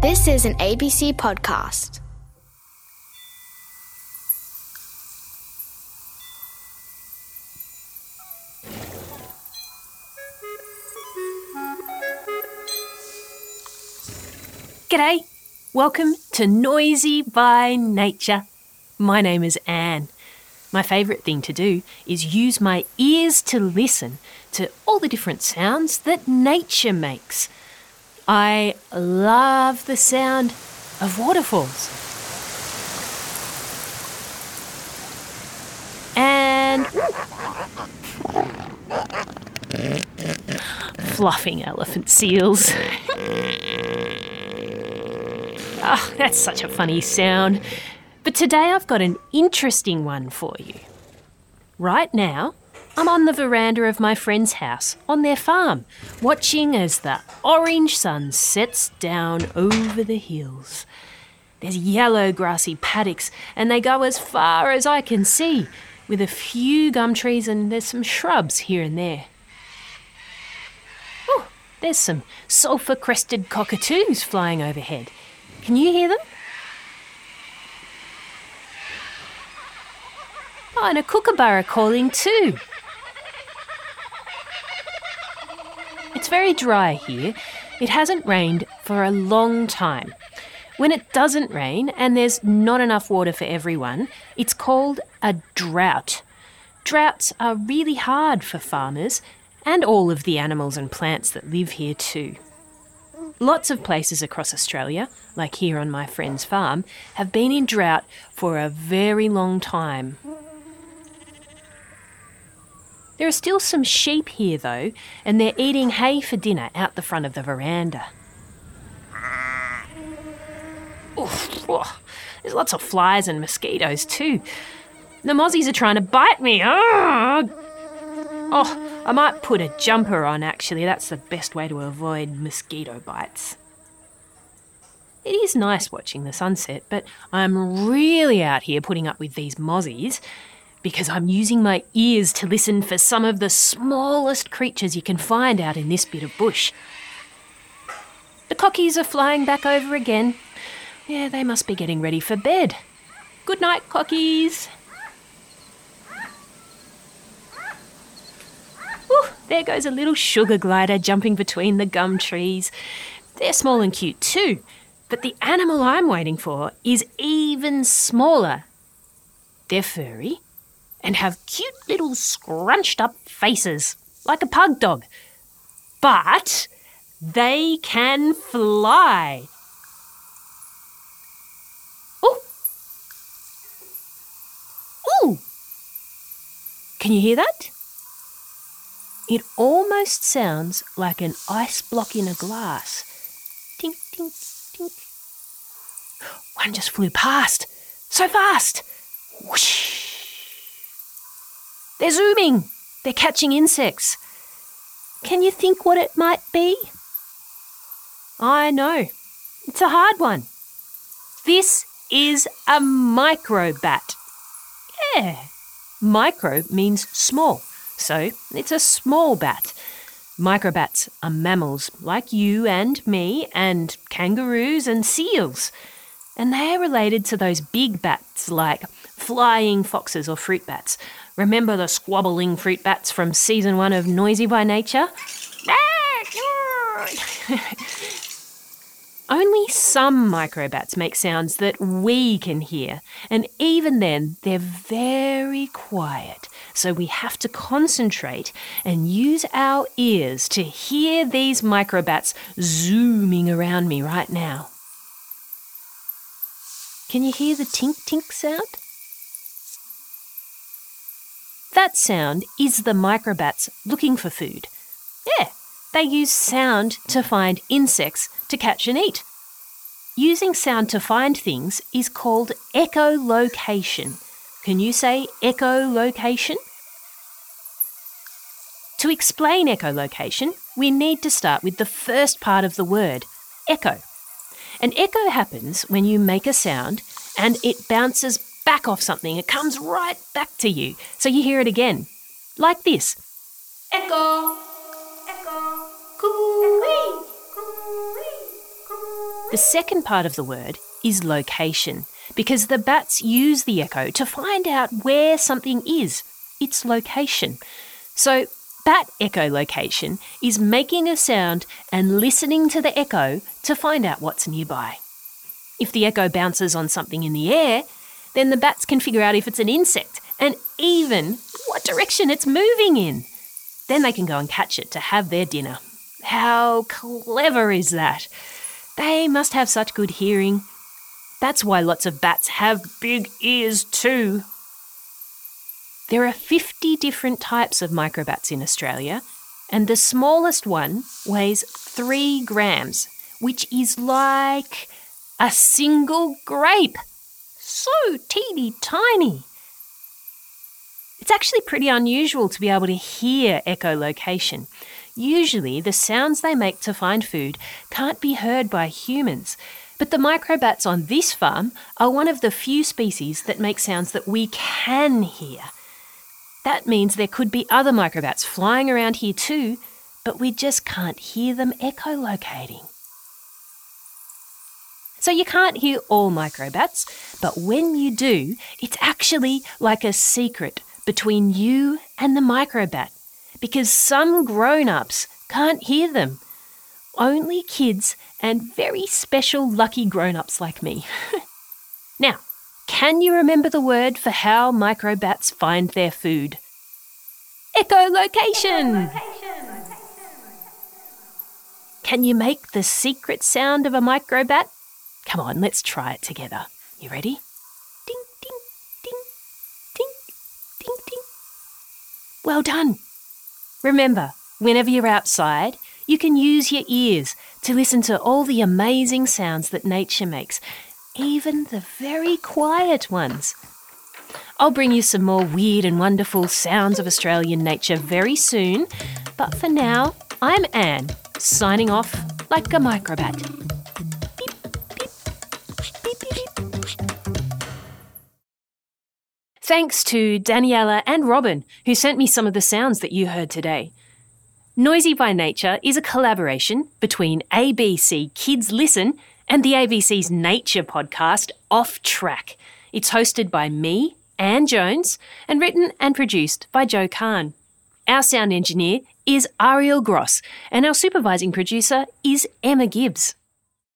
This is an ABC podcast. G'day! Welcome to Noisy by Nature. My name is Ann. My favourite thing to do is use my ears to listen to all the different sounds that nature makes. I love the sound of waterfalls. And fluffing elephant seals. Ah, that's such a funny sound. But today I've got an interesting one for you. Right now, I'm on the veranda of my friend's house on their farm, watching as the orange sun sets down over the hills. There's yellow grassy paddocks, and they go as far as I can see, with a few gum trees and there's some shrubs here and there. Oh, there's some sulphur crested cockatoos flying overhead. Can you hear them? Oh, and a kookaburra calling too. It's very dry here. It hasn't rained for a long time. When it doesn't rain and there's not enough water for everyone, it's called a drought. Droughts are really hard for farmers and all of the animals and plants that live here too. Lots of places across Australia, like here on my friend's farm, have been in drought for a very long time. There are still some sheep here though, and they're eating hay for dinner out the front of the veranda. Oof, oh, there's lots of flies and mosquitoes too. The mozzies are trying to bite me. Oh, oh, I might put a jumper on actually. That's the best way to avoid mosquito bites. It is nice watching the sunset, but I'm really out here putting up with these mozzies because I'm using my ears to listen for some of the smallest creatures you can find out in this bit of bush. The cockies are flying back over again. Yeah, they must be getting ready for bed. Good night, cockies. Ooh, there goes a little sugar glider jumping between the gum trees. They're small and cute too, but the animal I'm waiting for is even smaller. They're furry and have cute little scrunched up faces, like a pug dog. But they can fly. Can you hear that? It almost sounds like an ice block in a glass. Tink, tink, tink. One just flew past. So fast. Whoosh. They're zooming. They're catching insects. Can you think what it might be? I know. It's a hard one. This is a microbat. Yeah. Micro means small, so it's a small bat. Microbats are mammals like you and me, and kangaroos and seals. And they are related to those big bats like flying foxes or fruit bats. Remember the squabbling fruit bats from season one of Noisy by Nature? Only some microbats make sounds that we can hear, and even then, they're very quiet. So we have to concentrate and use our ears to hear these microbats zooming around me right now. Can you hear the tink tink sound? That sound is the microbats looking for food. Yeah, they use sound to find insects to catch and eat. Using sound to find things is called echolocation. Can you say echolocation? To explain echolocation, we need to start with the first part of the word, echo. An echo happens when you make a sound and it bounces back off something. It comes right back to you. So you hear it again, like this Echo, echo, coo The second part of the word is location, because the bats use the echo to find out where something is, its location. So, bat echolocation is making a sound and listening to the echo to find out what's nearby. If the echo bounces on something in the air, then the bats can figure out if it's an insect and even what direction it's moving in. Then they can go and catch it to have their dinner. How clever is that? They must have such good hearing. That's why lots of bats have big ears too. There are 50 different types of microbats in Australia, and the smallest one weighs 3 grams, which is like a single grape. So tiny. It's actually pretty unusual to be able to hear echolocation. Usually, the sounds they make to find food can't be heard by humans. But the microbats on this farm are one of the few species that make sounds that we can hear. That means there could be other microbats flying around here too, but we just can't hear them echolocating. So you can't hear all microbats, but when you do, it's actually like a secret between you and the microbat because some grown ups can't hear them. Only kids and very special lucky grown ups like me. now, can you remember the word for how microbats find their food? Echolocation! Can you make the secret sound of a microbat? Come on, let's try it together. You ready? Ding, ding, ding, ding, ding, ding. Well done. Remember, whenever you're outside, you can use your ears to listen to all the amazing sounds that nature makes, even the very quiet ones. I'll bring you some more weird and wonderful sounds of Australian nature very soon, but for now, I'm Ann, signing off like a microbat. Thanks to Daniela and Robin, who sent me some of the sounds that you heard today. Noisy by Nature is a collaboration between ABC Kids Listen and the ABC's Nature podcast, Off Track. It's hosted by me, Ann Jones, and written and produced by Joe Kahn. Our sound engineer is Ariel Gross, and our supervising producer is Emma Gibbs.